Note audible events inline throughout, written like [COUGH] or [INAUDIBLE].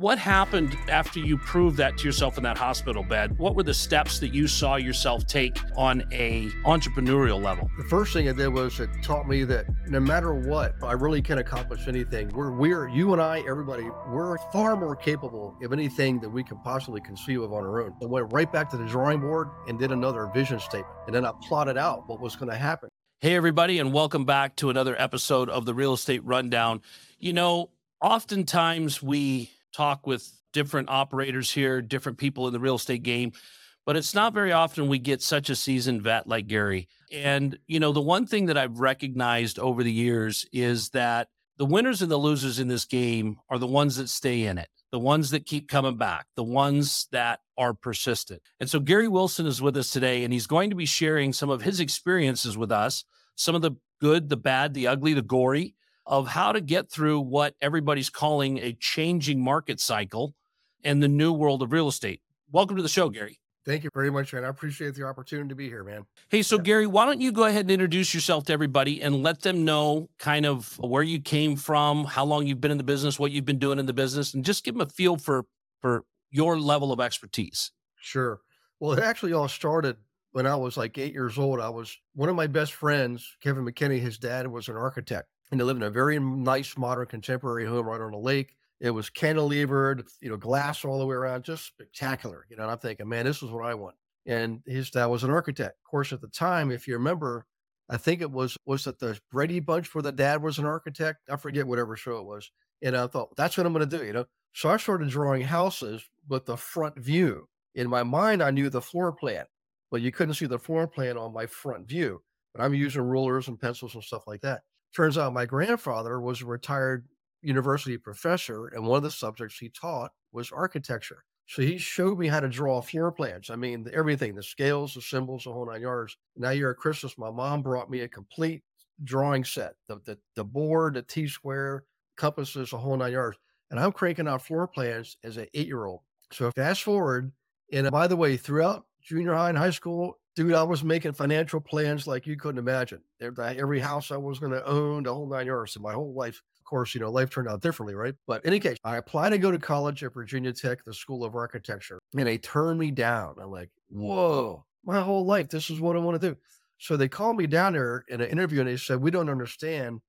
What happened after you proved that to yourself in that hospital bed? What were the steps that you saw yourself take on a entrepreneurial level? The first thing I did was it taught me that no matter what, I really can accomplish anything. We're we're you and I, everybody, we're far more capable of anything that we can possibly conceive of on our own. I went right back to the drawing board and did another vision statement. And then I plotted out what was going to happen. Hey, everybody, and welcome back to another episode of the Real Estate Rundown. You know, oftentimes we talk with different operators here, different people in the real estate game, but it's not very often we get such a seasoned vet like Gary. And, you know, the one thing that I've recognized over the years is that the winners and the losers in this game are the ones that stay in it, the ones that keep coming back, the ones that are persistent. And so Gary Wilson is with us today, and he's going to be sharing some of his experiences with us, some of the good, the bad, the ugly, the gory of how to get through what everybody's calling a changing market cycle and the new world of real estate. Welcome to the show, Gary. Thank you very much, man. I appreciate the opportunity to be here, man. Hey, so yeah. Gary, why don't you go ahead and introduce yourself to everybody and let them know kind of where you came from, how long you've been in the business, what you've been doing in the business, and just give them a feel for for your level of expertise. Sure. Well, it actually all started when I was like eight years old. I was one of my best friends, Kevin McKinney. His dad was an architect, and they lived in a very nice, modern, contemporary home right on a lake. It was cantilevered, you know, glass all the way around, just spectacular. You know, and I'm thinking, man, this is what I want. And his dad was an architect. Of course, at the time, if you remember, I think it was was that the Brady Bunch where the dad was an architect. I forget whatever show it was. And I thought that's what I'm going to do. You know, so I started drawing houses with the front view. In my mind, I knew the floor plan, but you couldn't see the floor plan on my front view. But I'm using rulers and pencils and stuff like that. Turns out my grandfather was a retired university professor, and one of the subjects he taught was architecture. So he showed me how to draw floor plans. I mean, everything, the scales, the symbols, the whole nine yards. Now you're at Christmas. My mom brought me a complete drawing set, the, the, the board, the T square, compasses, the whole nine yards. And I'm cranking out floor plans as an eight year old. So fast forward. And by the way, throughout junior high and high school, dude, I was making financial plans like you couldn't imagine. Every house I was going to own, the whole nine yards. And my whole life of course, you know, life turned out differently, right? But in any case, I applied to go to college at Virginia Tech, the School of Architecture, and they turned me down. I'm like, whoa, my whole life, this is what I want to do. So they called me down there in an interview and they said, we don't understand.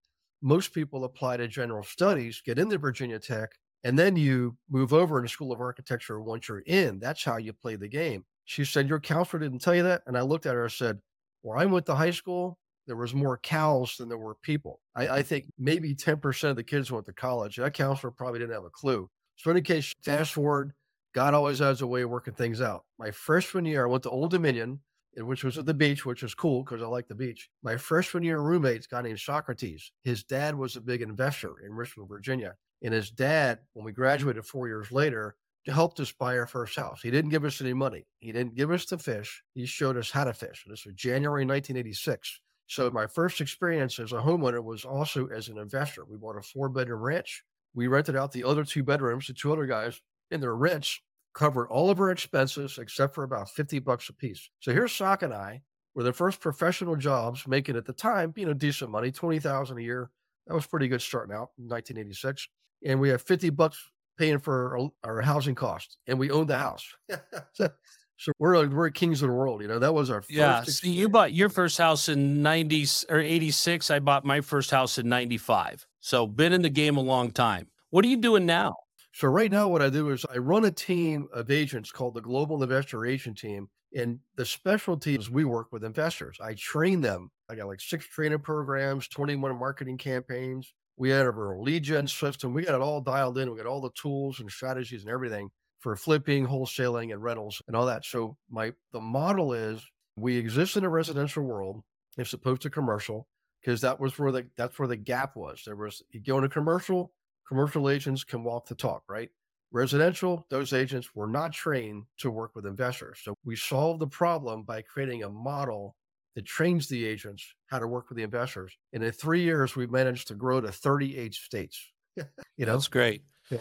Most people apply to general studies, get into Virginia Tech, and then you move over in the School of Architecture once you're in. That's how you play the game. She said, Your counselor didn't tell you that. And I looked at her and said, Well, I went to high school there was more cows than there were people. I, I think maybe 10% of the kids went to college. That counselor probably didn't have a clue. So in any case, fast forward, God always has a way of working things out. My freshman year, I went to Old Dominion, which was at the beach, which was cool because I like the beach. My freshman year roommate's guy named Socrates. His dad was a big investor in Richmond, Virginia. And his dad, when we graduated four years later, helped us buy our first house. He didn't give us any money. He didn't give us the fish. He showed us how to fish. This was January 1986. So my first experience as a homeowner was also as an investor. We bought a four bedroom ranch. We rented out the other two bedrooms to two other guys in their rents, covered all of our expenses except for about 50 bucks a piece. So here's Sock and I were the first professional jobs making at the time, you know, decent money, 20,000 a year. That was pretty good starting out in 1986. And we have 50 bucks paying for our, our housing costs and we owned the house. [LAUGHS] [LAUGHS] so so we're uh, we're kings of the world, you know. That was our yeah. So you bought your first house in ninety or eighty six. I bought my first house in ninety five. So been in the game a long time. What are you doing now? So right now, what I do is I run a team of agents called the Global Investor Agent Team, and the specialty is we work with investors. I train them. I got like six training programs, twenty one marketing campaigns. We had our lead gen system. We got it all dialed in. We got all the tools and strategies and everything for flipping, wholesaling, and rentals and all that. So my the model is we exist in a residential world as opposed to commercial because that was where the that's where the gap was. There was you go into commercial, commercial agents can walk the talk, right? Residential, those agents were not trained to work with investors. So we solved the problem by creating a model that trains the agents how to work with the investors. And in three years, we've managed to grow to 38 states. [LAUGHS] you know, that's great. Yeah.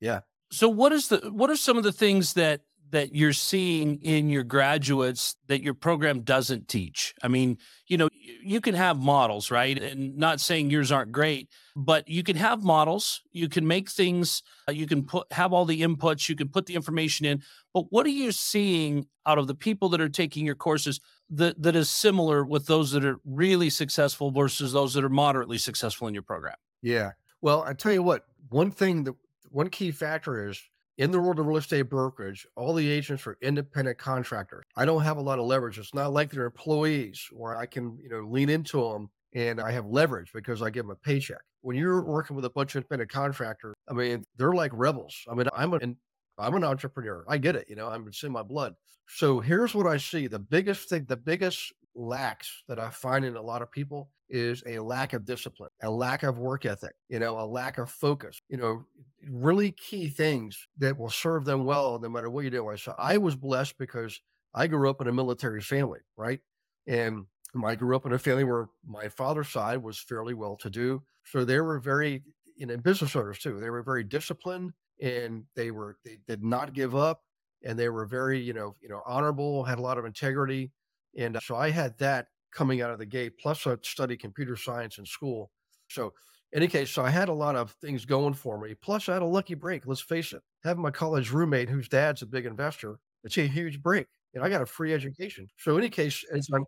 yeah. So what is the what are some of the things that that you're seeing in your graduates that your program doesn't teach? I mean, you know, you can have models, right? And not saying yours aren't great, but you can have models. You can make things. Uh, you can put have all the inputs. You can put the information in. But what are you seeing out of the people that are taking your courses that that is similar with those that are really successful versus those that are moderately successful in your program? Yeah. Well, I tell you what. One thing that one key factor is in the world of real estate brokerage, all the agents are independent contractors. I don't have a lot of leverage. It's not like they're employees where I can, you know, lean into them and I have leverage because I give them a paycheck. When you're working with a bunch of independent contractors, I mean, they're like rebels. I mean, I'm an I'm an entrepreneur. I get it. You know, I'm it's in my blood. So here's what I see. The biggest thing, the biggest lacks that I find in a lot of people is a lack of discipline, a lack of work ethic, you know, a lack of focus, you know, really key things that will serve them well no matter what you do. I so I was blessed because I grew up in a military family, right? And I grew up in a family where my father's side was fairly well to do. So they were very, you know, business owners too. They were very disciplined and they were, they did not give up and they were very, you know, you know, honorable, had a lot of integrity. And uh, so I had that coming out of the gate. Plus, I studied computer science in school. So, any case, so I had a lot of things going for me. Plus, I had a lucky break. Let's face it, having my college roommate, whose dad's a big investor, it's a huge break. And I got a free education. So, any case, as I'm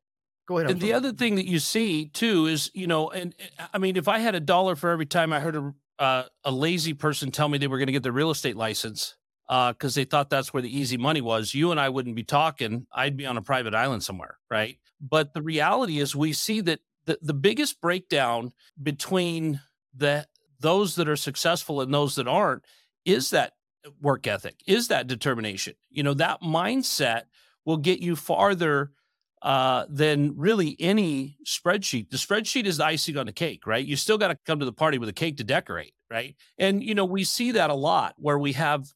Go ahead. And the other thing that you see too is, you know, and eh, I mean, if I had a dollar for every time I heard a uh, a lazy person tell me they were going to get their real estate license because uh, they thought that's where the easy money was, you and I wouldn't be talking. I'd be on a private island somewhere, right? But the reality is, we see that the, the biggest breakdown between the those that are successful and those that aren't is that work ethic, is that determination. You know, that mindset will get you farther uh, than really any spreadsheet. The spreadsheet is the icing on the cake, right? You still got to come to the party with a cake to decorate, right? And you know, we see that a lot where we have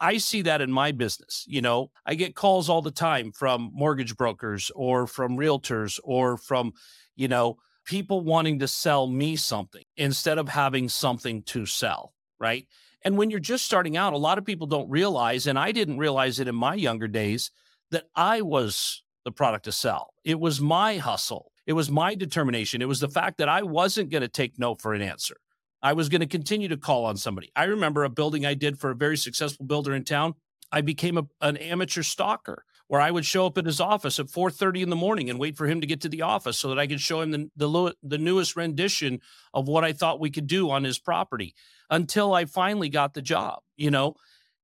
I see that in my business. You know, I get calls all the time from mortgage brokers or from realtors or from, you know, people wanting to sell me something instead of having something to sell. Right. And when you're just starting out, a lot of people don't realize, and I didn't realize it in my younger days, that I was the product to sell. It was my hustle. It was my determination. It was the fact that I wasn't going to take no for an answer. I was going to continue to call on somebody. I remember a building I did for a very successful builder in town. I became a, an amateur stalker where I would show up at his office at 4:30 in the morning and wait for him to get to the office so that I could show him the, the the newest rendition of what I thought we could do on his property until I finally got the job, you know.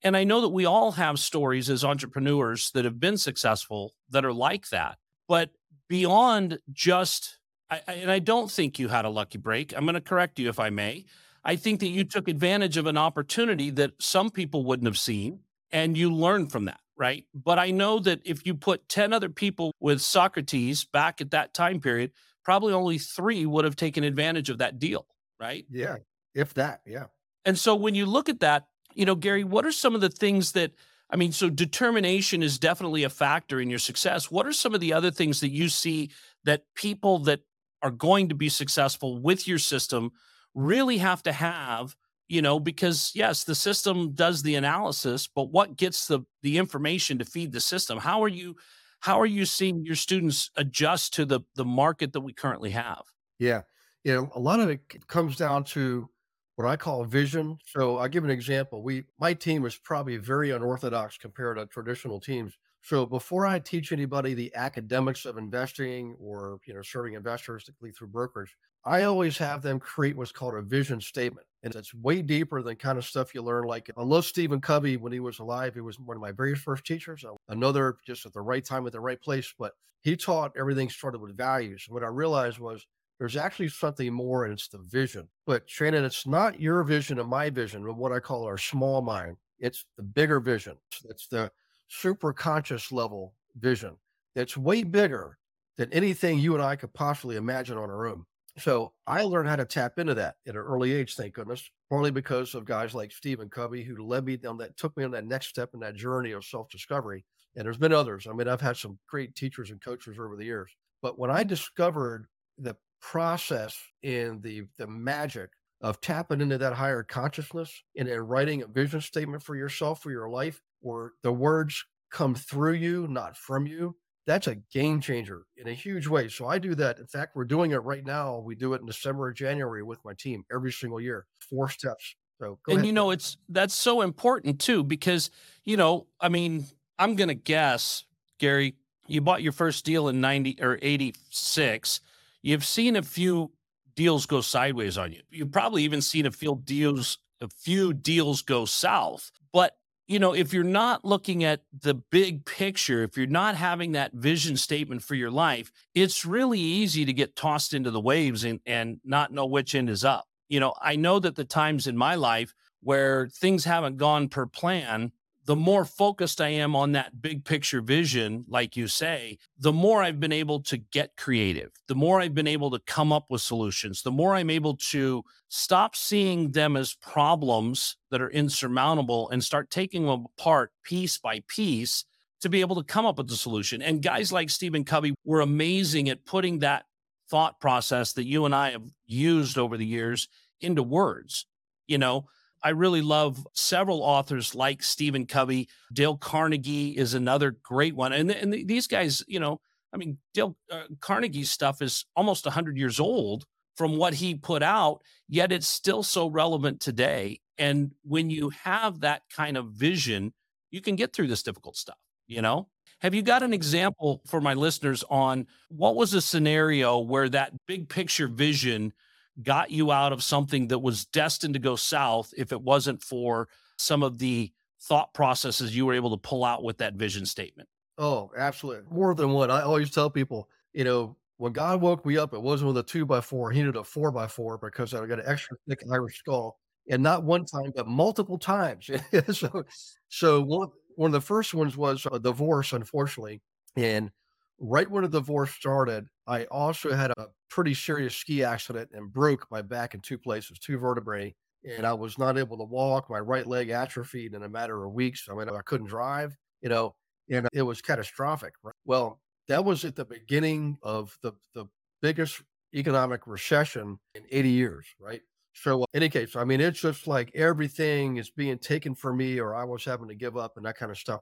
And I know that we all have stories as entrepreneurs that have been successful that are like that. But beyond just I, and I don't think you had a lucky break. I'm going to correct you if I may. I think that you took advantage of an opportunity that some people wouldn't have seen and you learned from that, right? But I know that if you put 10 other people with Socrates back at that time period, probably only three would have taken advantage of that deal, right? Yeah, if that, yeah. And so when you look at that, you know, Gary, what are some of the things that I mean, so determination is definitely a factor in your success. What are some of the other things that you see that people that are going to be successful with your system really have to have you know because yes the system does the analysis but what gets the the information to feed the system? How are you how are you seeing your students adjust to the the market that we currently have? Yeah. You know a lot of it comes down to what i call vision so i'll give an example we my team is probably very unorthodox compared to traditional teams so before I teach anybody the academics of investing or you know serving investors through brokers, I always have them create what's called a vision statement. And it's way deeper than kind of stuff you learn. Like I love Stephen Covey when he was alive. He was one of my very first teachers. Uh, another just at the right time at the right place. But he taught everything started with values. What I realized was there's actually something more and it's the vision. But Shannon, it's not your vision and my vision, but what I call our small mind. It's the bigger vision. It's the super conscious level vision that's way bigger than anything you and I could possibly imagine on our own. So I learned how to tap into that at an early age, thank goodness, partly because of guys like Stephen Covey who led me down that, took me on that next step in that journey of self discovery. And there's been others. I mean, I've had some great teachers and coaches over the years. But when I discovered the process and the the magic of tapping into that higher consciousness and, and writing a vision statement for yourself for your life where the words come through you, not from you. that's a game changer in a huge way. So I do that. In fact, we're doing it right now. We do it in December or January with my team every single year. Four steps. So and ahead. you know, it's that's so important too, because you know, I mean, I'm gonna guess, Gary, you bought your first deal in 90 or 86. You've seen a few deals go sideways on you. You've probably even seen a few deals, a few deals go south. But you know, if you're not looking at the big picture, if you're not having that vision statement for your life, it's really easy to get tossed into the waves and, and not know which end is up. You know, I know that the times in my life where things haven't gone per plan, the more focused I am on that big picture vision, like you say, the more I've been able to get creative, the more I've been able to come up with solutions, the more I'm able to stop seeing them as problems that are insurmountable and start taking them apart piece by piece to be able to come up with the solution. And guys like Stephen Covey were amazing at putting that thought process that you and I have used over the years into words. You know, I really love several authors like Stephen Covey. Dale Carnegie is another great one. And, and these guys, you know, I mean, Dale uh, Carnegie's stuff is almost 100 years old from what he put out, yet it's still so relevant today. And when you have that kind of vision, you can get through this difficult stuff, you know? Have you got an example for my listeners on what was a scenario where that big picture vision got you out of something that was destined to go south if it wasn't for some of the thought processes you were able to pull out with that vision statement? Oh, absolutely. More than one. I always tell people, you know, when God woke me up, it wasn't with a two by four. He needed a four by four because I got an extra thick Irish skull. And not one time, but multiple times. [LAUGHS] so, so one, one of the first ones was a divorce, unfortunately. And right when the divorce started, I also had a pretty serious ski accident and broke my back in two places, two vertebrae. And I was not able to walk. My right leg atrophied in a matter of weeks. I mean, I couldn't drive, you know, and it was catastrophic. Right? Well, that was at the beginning of the, the biggest economic recession in 80 years, right? So, in any case, I mean, it's just like everything is being taken from me, or I was having to give up and that kind of stuff.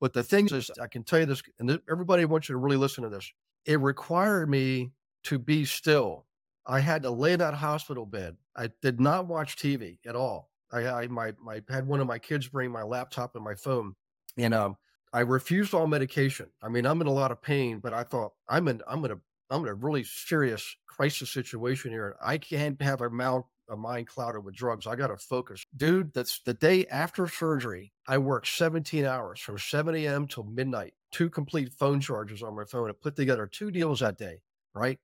But the thing is, I can tell you this, and everybody wants you to really listen to this. It required me to be still. I had to lay in that hospital bed. I did not watch TV at all. I, I my, my had one of my kids bring my laptop and my phone, and um, I refused all medication. I mean, I'm in a lot of pain, but I thought I'm in I'm in a I'm in a really serious crisis situation here. I can't have a a mind clouded with drugs. I got to focus. Dude, that's the day after surgery. I worked 17 hours from 7 a.m. till midnight, two complete phone charges on my phone. I put together two deals that day, right?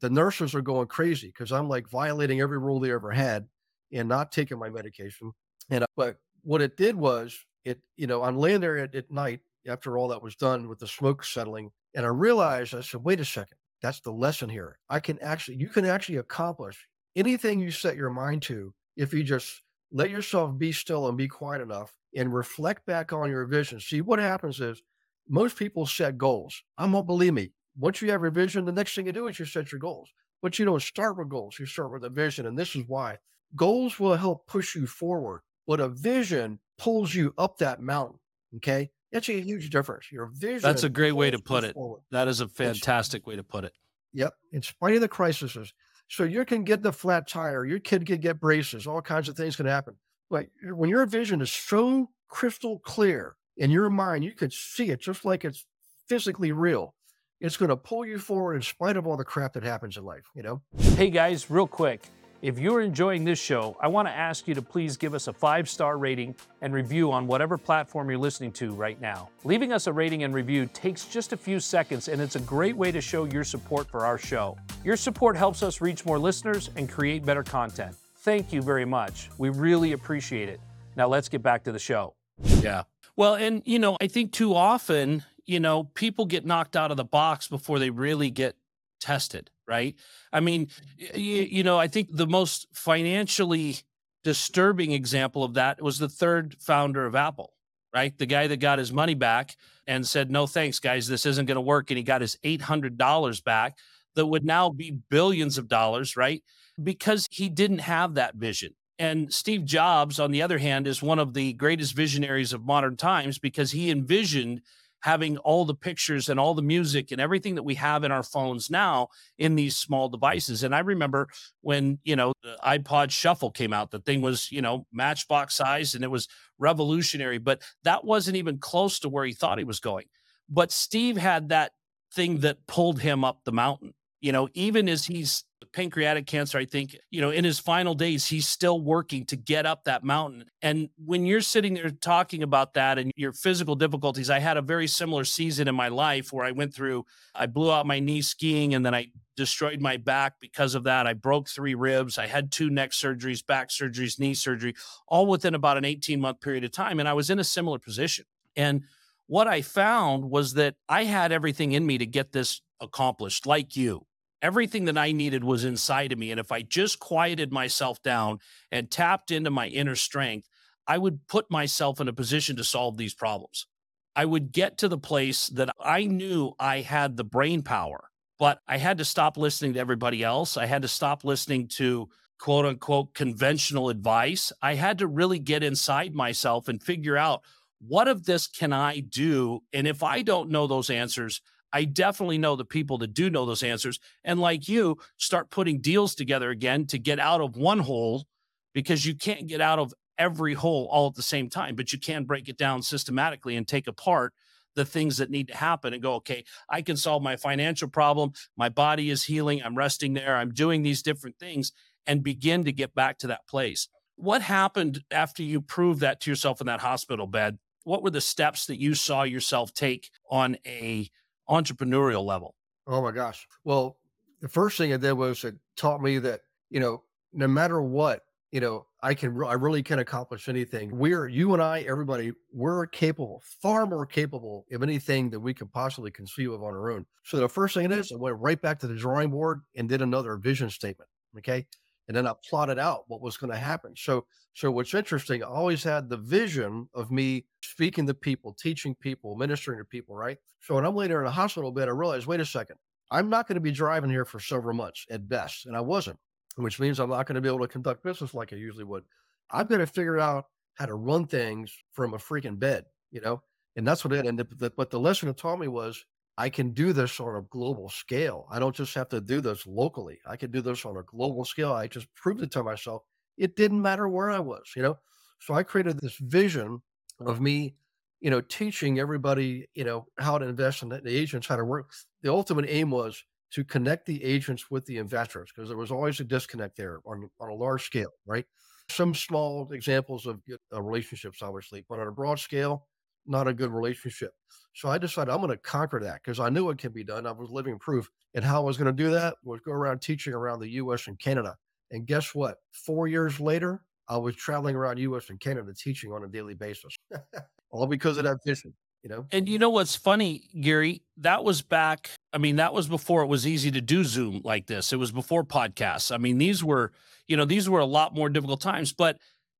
The nurses are going crazy because I'm like violating every rule they ever had and not taking my medication. And uh, but what it did was it, you know, I'm laying there at, at night after all that was done with the smoke settling, and I realized I said, wait a second, that's the lesson here. I can actually, you can actually accomplish anything you set your mind to, if you just let yourself be still and be quiet enough and reflect back on your vision. See, what happens is most people set goals. I won't believe me. Once you have your vision, the next thing you do is you set your goals. But you don't start with goals, you start with a vision. And this is why goals will help push you forward, but a vision pulls you up that mountain. Okay. That's a huge difference. Your vision. That's a great way to put it. Forward. That is a fantastic it's, way to put it. Yep. In spite of the crises, so you can get the flat tire, your kid can get braces, all kinds of things can happen. But when your vision is so crystal clear in your mind, you can see it just like it's physically real. It's going to pull you forward in spite of all the crap that happens in life, you know? Hey guys, real quick. If you're enjoying this show, I want to ask you to please give us a five star rating and review on whatever platform you're listening to right now. Leaving us a rating and review takes just a few seconds, and it's a great way to show your support for our show. Your support helps us reach more listeners and create better content. Thank you very much. We really appreciate it. Now let's get back to the show. Yeah. Well, and you know, I think too often, you know, people get knocked out of the box before they really get tested right? I mean, you, mm-hmm. you know, I think the most financially disturbing example of that was the third founder of Apple, right? The guy that got his money back and said, no, thanks, guys, this isn't going to work. And he got his $800 back that would now be billions of dollars, right? Because he didn't have that vision. And Steve Jobs, on the other hand, is one of the greatest visionaries of modern times because he envisioned having all the pictures and all the music and everything that we have in our phones now in these small devices. And I remember when, you know, the iPod Shuffle came out, the thing was, you know, matchbox size and it was revolutionary, but that wasn't even close to where he thought he was going. But Steve had that thing that pulled him up the mountain. You know, even as he's pancreatic cancer, I think, you know, in his final days, he's still working to get up that mountain. And when you're sitting there talking about that and your physical difficulties, I had a very similar season in my life where I went through, I blew out my knee skiing and then I destroyed my back because of that. I broke three ribs. I had two neck surgeries, back surgeries, knee surgery, all within about an 18 month period of time. And I was in a similar position. And what I found was that I had everything in me to get this accomplished, like you everything that I needed was inside of me. And if I just quieted myself down and tapped into my inner strength, I would put myself in a position to solve these problems. I would get to the place that I knew I had the brain power, but I had to stop listening to everybody else. I had to stop listening to quote unquote conventional advice. I had to really get inside myself and figure out what of this can I do? And if I don't know those answers, I definitely know the people that do know those answers. And like you, start putting deals together again to get out of one hole because you can't get out of every hole all at the same time, but you can break it down systematically and take apart the things that need to happen and go, okay, I can solve my financial problem. My body is healing. I'm resting there. I'm doing these different things and begin to get back to that place. What happened after you proved that to yourself in that hospital bed? What were the steps that you saw yourself take on a entrepreneurial level? Oh my gosh. Well, the first thing it did was it taught me that, you know, no matter what, you know, I can, I really can accomplish anything. We're, you and I, everybody, we're capable, far more capable of anything that we could possibly conceive of on our own. So the first thing it is, I went right back to the drawing board and did another vision statement. Okay and then I plotted out what was going to happen. So, so what's interesting, I always had the vision of me speaking to people, teaching people, ministering to people, right? So when I'm there in a hospital bed, I realized, wait a second, I'm not going to be driving here for several months at best, and I wasn't, which means I'm not going to be able to conduct business like I usually would. I've got to figure out how to run things from a freaking bed, you know, and that's what it. The, but the lesson it taught me was I can do this on a global scale. I don't just have to do this locally. I can do this on a global scale. I just proved it to myself. It didn't matter where I was, you know? So I created this vision of me, you know, teaching everybody, you know, how to invest in the agents, how to work. The ultimate aim was to connect the agents with the investors because there was always a disconnect there on, on a large scale, right? Some small examples of uh, relationships, obviously, but on a broad scale, not a good relationship. So I decided I'm going to conquer that because I knew it can be done. I was living proof. And how I was going to do that was go around teaching around the US and Canada. And guess what? Four years later, I was traveling around US and Canada teaching on a daily basis, [LAUGHS] all because of that vision. You know? And you know what's funny, Gary? That was back. I mean, that was before it was easy to do Zoom like this. It was before podcasts. I mean, these were, you know, these were a lot more difficult times. But,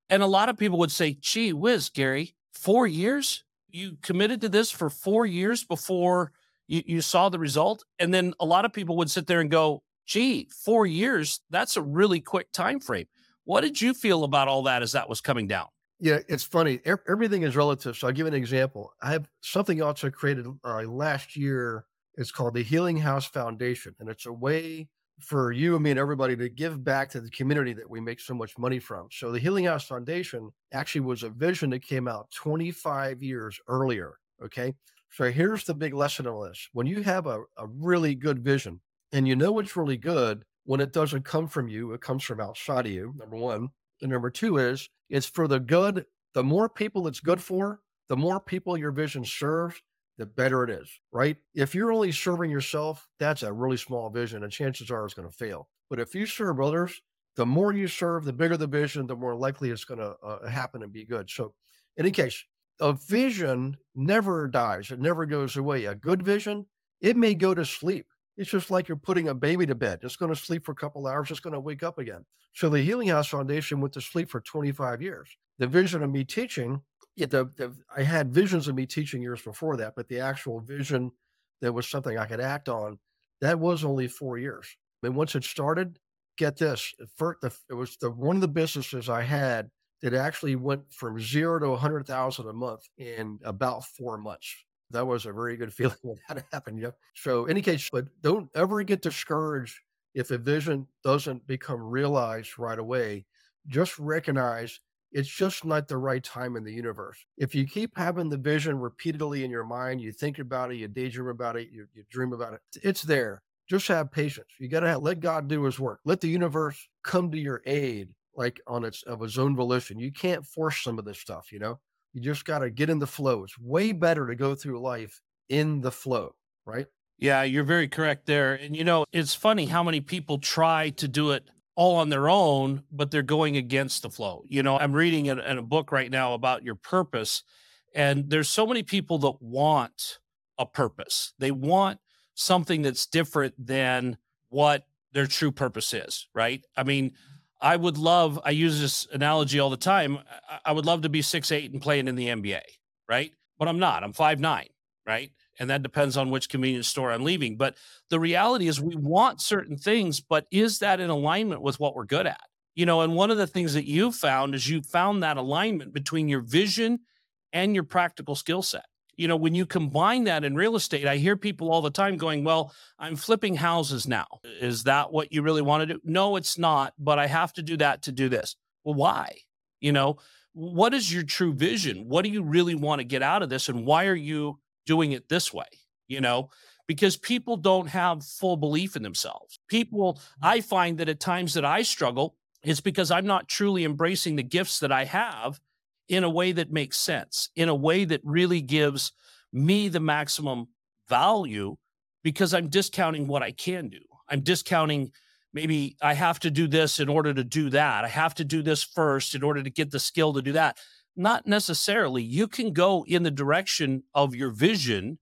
and a lot of people would say, gee whiz, Gary, four years? You committed to this for four years before you, you saw the result and then a lot of people would sit there and go gee four years that's a really quick time frame what did you feel about all that as that was coming down? Yeah it's funny everything is relative so i'll give an example. I have something else i created uh, last year it's called the healing house foundation and it's a way for you and me and everybody to give back to the community that we make so much money from. So the Healing House Foundation actually was a vision that came out 25 years earlier. Okay. So here's the big lesson on this. When you have a, a really good vision and you know it's really good when it doesn't come from you, it comes from outside of you, number one. And number two is it's for the good. The more people it's good for, the more people your vision serves, the better it is, right? If you're only serving yourself, that's a really small vision and chances are it's going to fail. But if you serve others, the more you serve, the bigger the vision, the more likely it's going to uh, happen and be good. So, in any case, a vision never dies, it never goes away. A good vision, it may go to sleep. It's just like you're putting a baby to bed. It's going to sleep for a couple hours, it's going to wake up again. So, the Healing House Foundation went to sleep for 25 years. The vision of me teaching yeah, the, the I had visions of me teaching years before that, but the actual vision that was something I could act on, that was only four years. And once it started, get this, first, the, it was the one of the businesses I had that actually went from zero to a hundred thousand a month in about four months. That was a very good [LAUGHS] feeling when that happened. Yeah. So, any case, but don't ever get discouraged if a vision doesn't become realized right away. Just recognize it's just not the right time in the universe. If you keep having the vision repeatedly in your mind, you think about it, you daydream about it, you, you dream about it, it's there. Just have patience. You got to let God do his work. Let the universe come to your aid, like on its of its own volition. You can't force some of this stuff, you know? You just got to get in the flow. It's way better to go through life in the flow, right? Yeah, you're very correct there. And you know, it's funny how many people try to do it all on their own, but they're going against the flow. You know, I'm reading in, in a book right now about your purpose, and there's so many people that want a purpose. They want something that's different than what their true purpose is, right? I mean, I would love, I use this analogy all the time. I would love to be six eight and playing in the NBA, right? But I'm not. I'm five nine, right? And that depends on which convenience store I'm leaving. But the reality is, we want certain things, but is that in alignment with what we're good at? You know, and one of the things that you found is you found that alignment between your vision and your practical skill set. You know, when you combine that in real estate, I hear people all the time going, Well, I'm flipping houses now. Is that what you really want to do? No, it's not, but I have to do that to do this. Well, why? You know, what is your true vision? What do you really want to get out of this? And why are you doing it this way, you know, because people don't have full belief in themselves. People, mm-hmm. I find that at times that I struggle, it's because I'm not truly embracing the gifts that I have in a way that makes sense, in a way that really gives me the maximum value because I'm discounting what I can do. I'm discounting maybe I have to do this in order to do that. I have to do this first in order to get the skill to do that. Not necessarily. You can go in the direction of your vision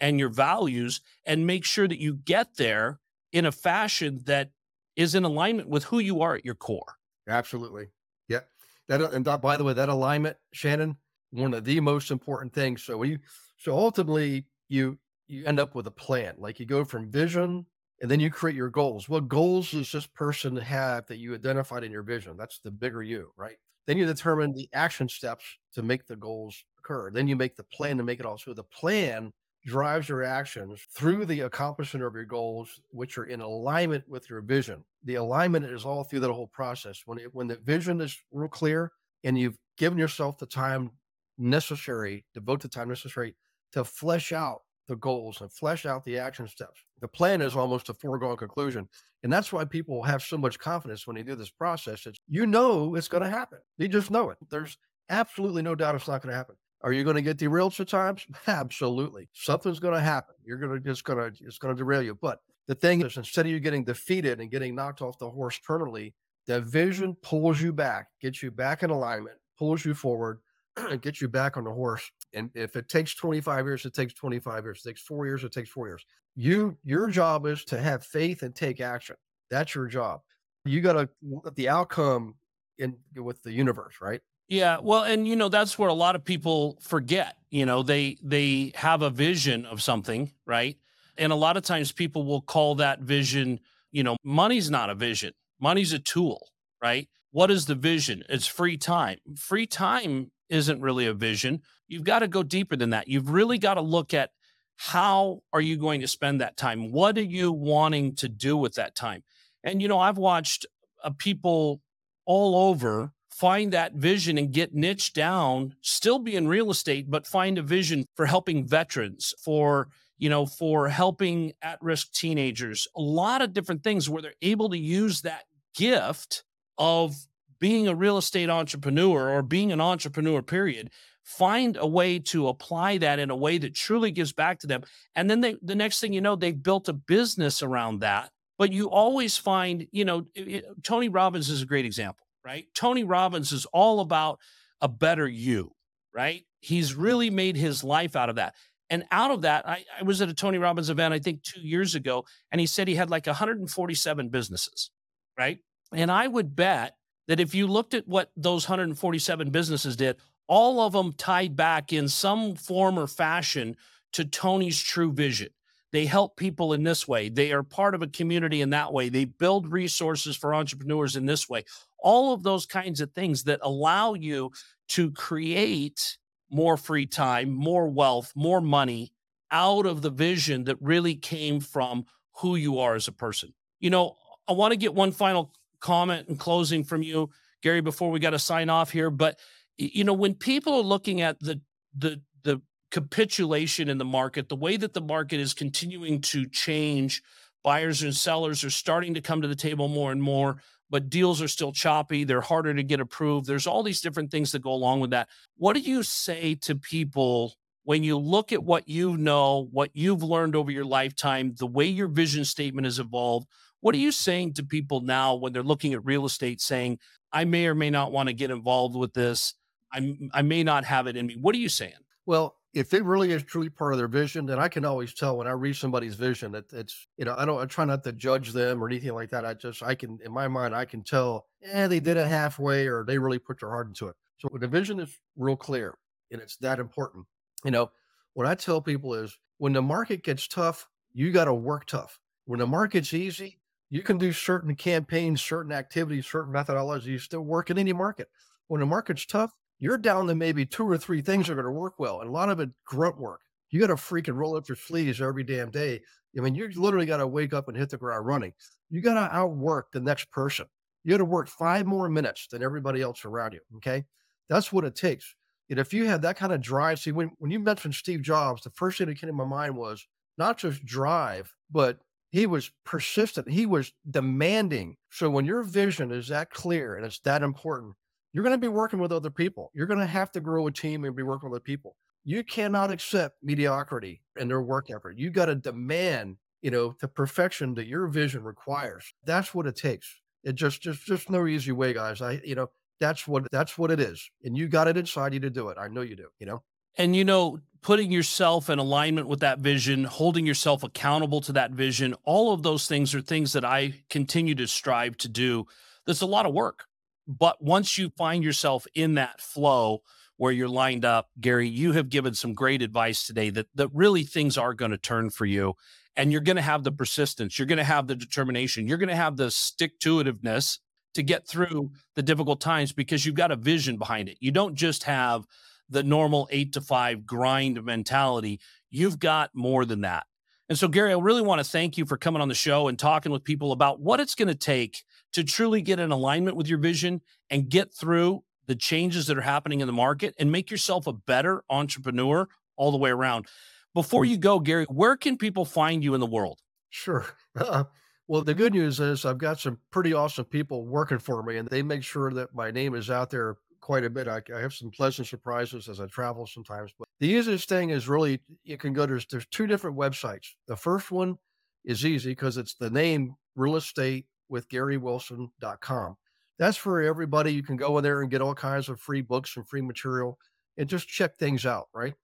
and your values and make sure that you get there in a fashion that is in alignment with who you are at your core. Absolutely. Yeah. That uh, and that, by the way, that alignment, Shannon, one of the most important things. So you so ultimately you you end up with a plan. Like you go from vision and then you create your goals. What goals does this person have that you identified in your vision? That's the bigger you, right? Then you determine the action steps to make the goals occur. Then you make the plan to make it all. So the plan drives your actions through the accomplishment of your goals, which are in alignment with your vision. The alignment is all through that whole process. When it, when the vision is real clear and you've given yourself the time necessary, devote the time necessary to flesh out the goals and flesh out the action steps. The plan is almost a foregone conclusion. And that's why people have so much confidence when they do this process. It's you know it's going to happen. You just know it. There's absolutely no doubt it's not going to happen. Are you going to get derailed at times? [LAUGHS] Absolutely. Something's going to happen. You're going to just going to it's going to derail you. But the thing is, instead of you getting defeated and getting knocked off the horse permanently, the vision pulls you back, gets you back in alignment, pulls you forward, [CLEARS THROAT] and gets you back on the horse. And if it takes 25 years, it takes 25 years. It takes four years, it takes four years. You your job is to have faith and take action. That's your job. You got to the outcome in with the universe, right? Yeah, well, and you know that's where a lot of people forget. You know, they they have a vision of something, right? And a lot of times people will call that vision, you know, money's not a vision. Money's a tool, right? What is the vision? It's free time. Free time isn't really a vision. You've got to go deeper than that. You've really got to look at how are you going to spend that time? What are you wanting to do with that time? And, you know, I've watched uh, people all over find that vision and get niched down, still be in real estate, but find a vision for helping veterans, for, you know, for helping at risk teenagers, a lot of different things where they're able to use that gift of being a real estate entrepreneur or being an entrepreneur, period, find a way to apply that in a way that truly gives back to them. And then they, the next thing you know, they've built a business around that. But you always find, you know, it, Tony Robbins is a great example, right? Tony Robbins is all about a better you, right? He's really made his life out of that. And out of that, I, I was at a Tony Robbins event, I think two years ago, and he said he had like 147 businesses, right? And I would bet that if you looked at what those 147 businesses did, all of them tied back in some form or fashion to Tony's true vision. They help people in this way. They are part of a community in that way. They build resources for entrepreneurs in this way. All of those kinds of things that allow you to create more free time, more wealth, more money out of the vision that really came from who you are as a person. You know, I want to get one final comment and closing from you, Gary, before we got to sign off here. But you know, when people are looking at the the the capitulation in the market, the way that the market is continuing to change, buyers and sellers are starting to come to the table more and more, but deals are still choppy. They're harder to get approved. There's all these different things that go along with that. What do you say to people when you look at what you know, what you've learned over your lifetime, the way your vision statement has evolved? What are you saying to people now when they're looking at real estate saying, I may or may not want to get involved with this? I, I may not have it in me. What are you saying? Well, if it really is truly part of their vision, then I can always tell when I read somebody's vision that it's, you know, I don't, I try not to judge them or anything like that. I just, I can, in my mind, I can tell, yeah, they did it halfway or they really put their heart into it. So the vision is real clear and it's that important. You know, what I tell people is when the market gets tough, you got to work tough. When the market's easy, you can do certain campaigns, certain activities, certain methodologies, still work in any market. When the market's tough, you're down to maybe two or three things that are going to work well. And a lot of it grunt work. You got to freaking roll up your sleeves every damn day. I mean, you literally got to wake up and hit the ground running. You got to outwork the next person. You got to work five more minutes than everybody else around you. Okay. That's what it takes. And if you have that kind of drive, see, when, when you mentioned Steve Jobs, the first thing that came to my mind was not just drive, but he was persistent. He was demanding. So when your vision is that clear and it's that important, you're going to be working with other people. You're going to have to grow a team and be working with other people. You cannot accept mediocrity in their work effort. You got to demand, you know, the perfection that your vision requires. That's what it takes. It just, just, just no easy way, guys. I, you know, that's what, that's what it is. And you got it inside you to do it. I know you do, you know? And, you know, putting yourself in alignment with that vision, holding yourself accountable to that vision, all of those things are things that I continue to strive to do. That's a lot of work. But once you find yourself in that flow where you're lined up, Gary, you have given some great advice today that, that really things are going to turn for you. And you're going to have the persistence, you're going to have the determination, you're going to have the stick to itiveness to get through the difficult times because you've got a vision behind it. You don't just have the normal eight to five grind mentality. You've got more than that. And so, Gary, I really want to thank you for coming on the show and talking with people about what it's going to take to truly get in alignment with your vision and get through the changes that are happening in the market and make yourself a better entrepreneur all the way around. Before you go, Gary, where can people find you in the world? Sure. [LAUGHS] Uh, well, the good news is I've got some pretty awesome people working for me, and they make sure that my name is out there quite a bit. I, I, have some pleasant surprises as I travel sometimes. But the easiest thing is really you can go there's there's two different websites. The first one is easy because it's the name real estate with GaryWilson.com. That's for everybody. You can go in there and get all kinds of free books and free material and just check things out, right?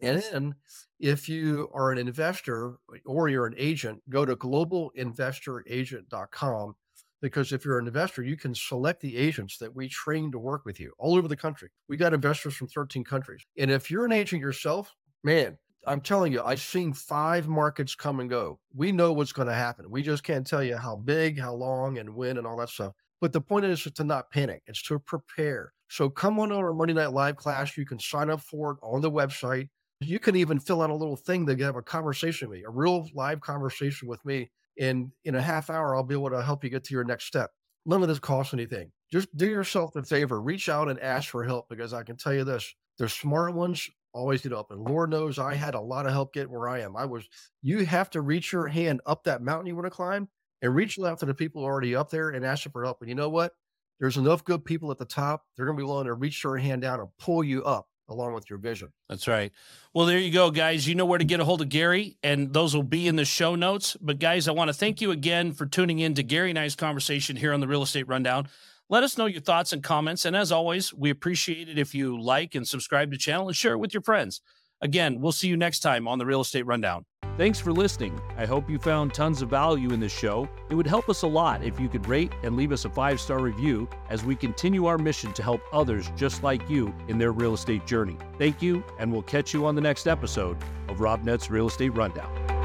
And then if you are an investor or you're an agent, go to globalinvestoragent.com because if you're an investor, you can select the agents that we train to work with you all over the country. We got investors from 13 countries. And if you're an agent yourself, man, I'm telling you, I've seen five markets come and go. We know what's going to happen. We just can't tell you how big, how long, and when, and all that stuff. But the point is to not panic, it's to prepare. So come on our Monday Night Live class. You can sign up for it on the website. You can even fill out a little thing to have a conversation with me, a real live conversation with me and in a half hour, I'll be able to help you get to your next step. None of this costs anything. Just do yourself a favor, reach out and ask for help because I can tell you this the smart ones always get up. And Lord knows I had a lot of help getting where I am. I was, you have to reach your hand up that mountain you want to climb and reach out to the people already up there and ask them for help. And you know what? There's enough good people at the top. They're going to be willing to reach their hand down and pull you up along with your vision. That's right. Well, there you go, guys. You know where to get a hold of Gary, and those will be in the show notes. But, guys, I want to thank you again for tuning in to Gary and I's conversation here on the Real Estate Rundown. Let us know your thoughts and comments. And as always, we appreciate it if you like and subscribe to the channel and share it with your friends. Again, we'll see you next time on the Real Estate Rundown. Thanks for listening. I hope you found tons of value in this show. It would help us a lot if you could rate and leave us a five star review as we continue our mission to help others just like you in their real estate journey. Thank you, and we'll catch you on the next episode of Robnett's Real Estate Rundown.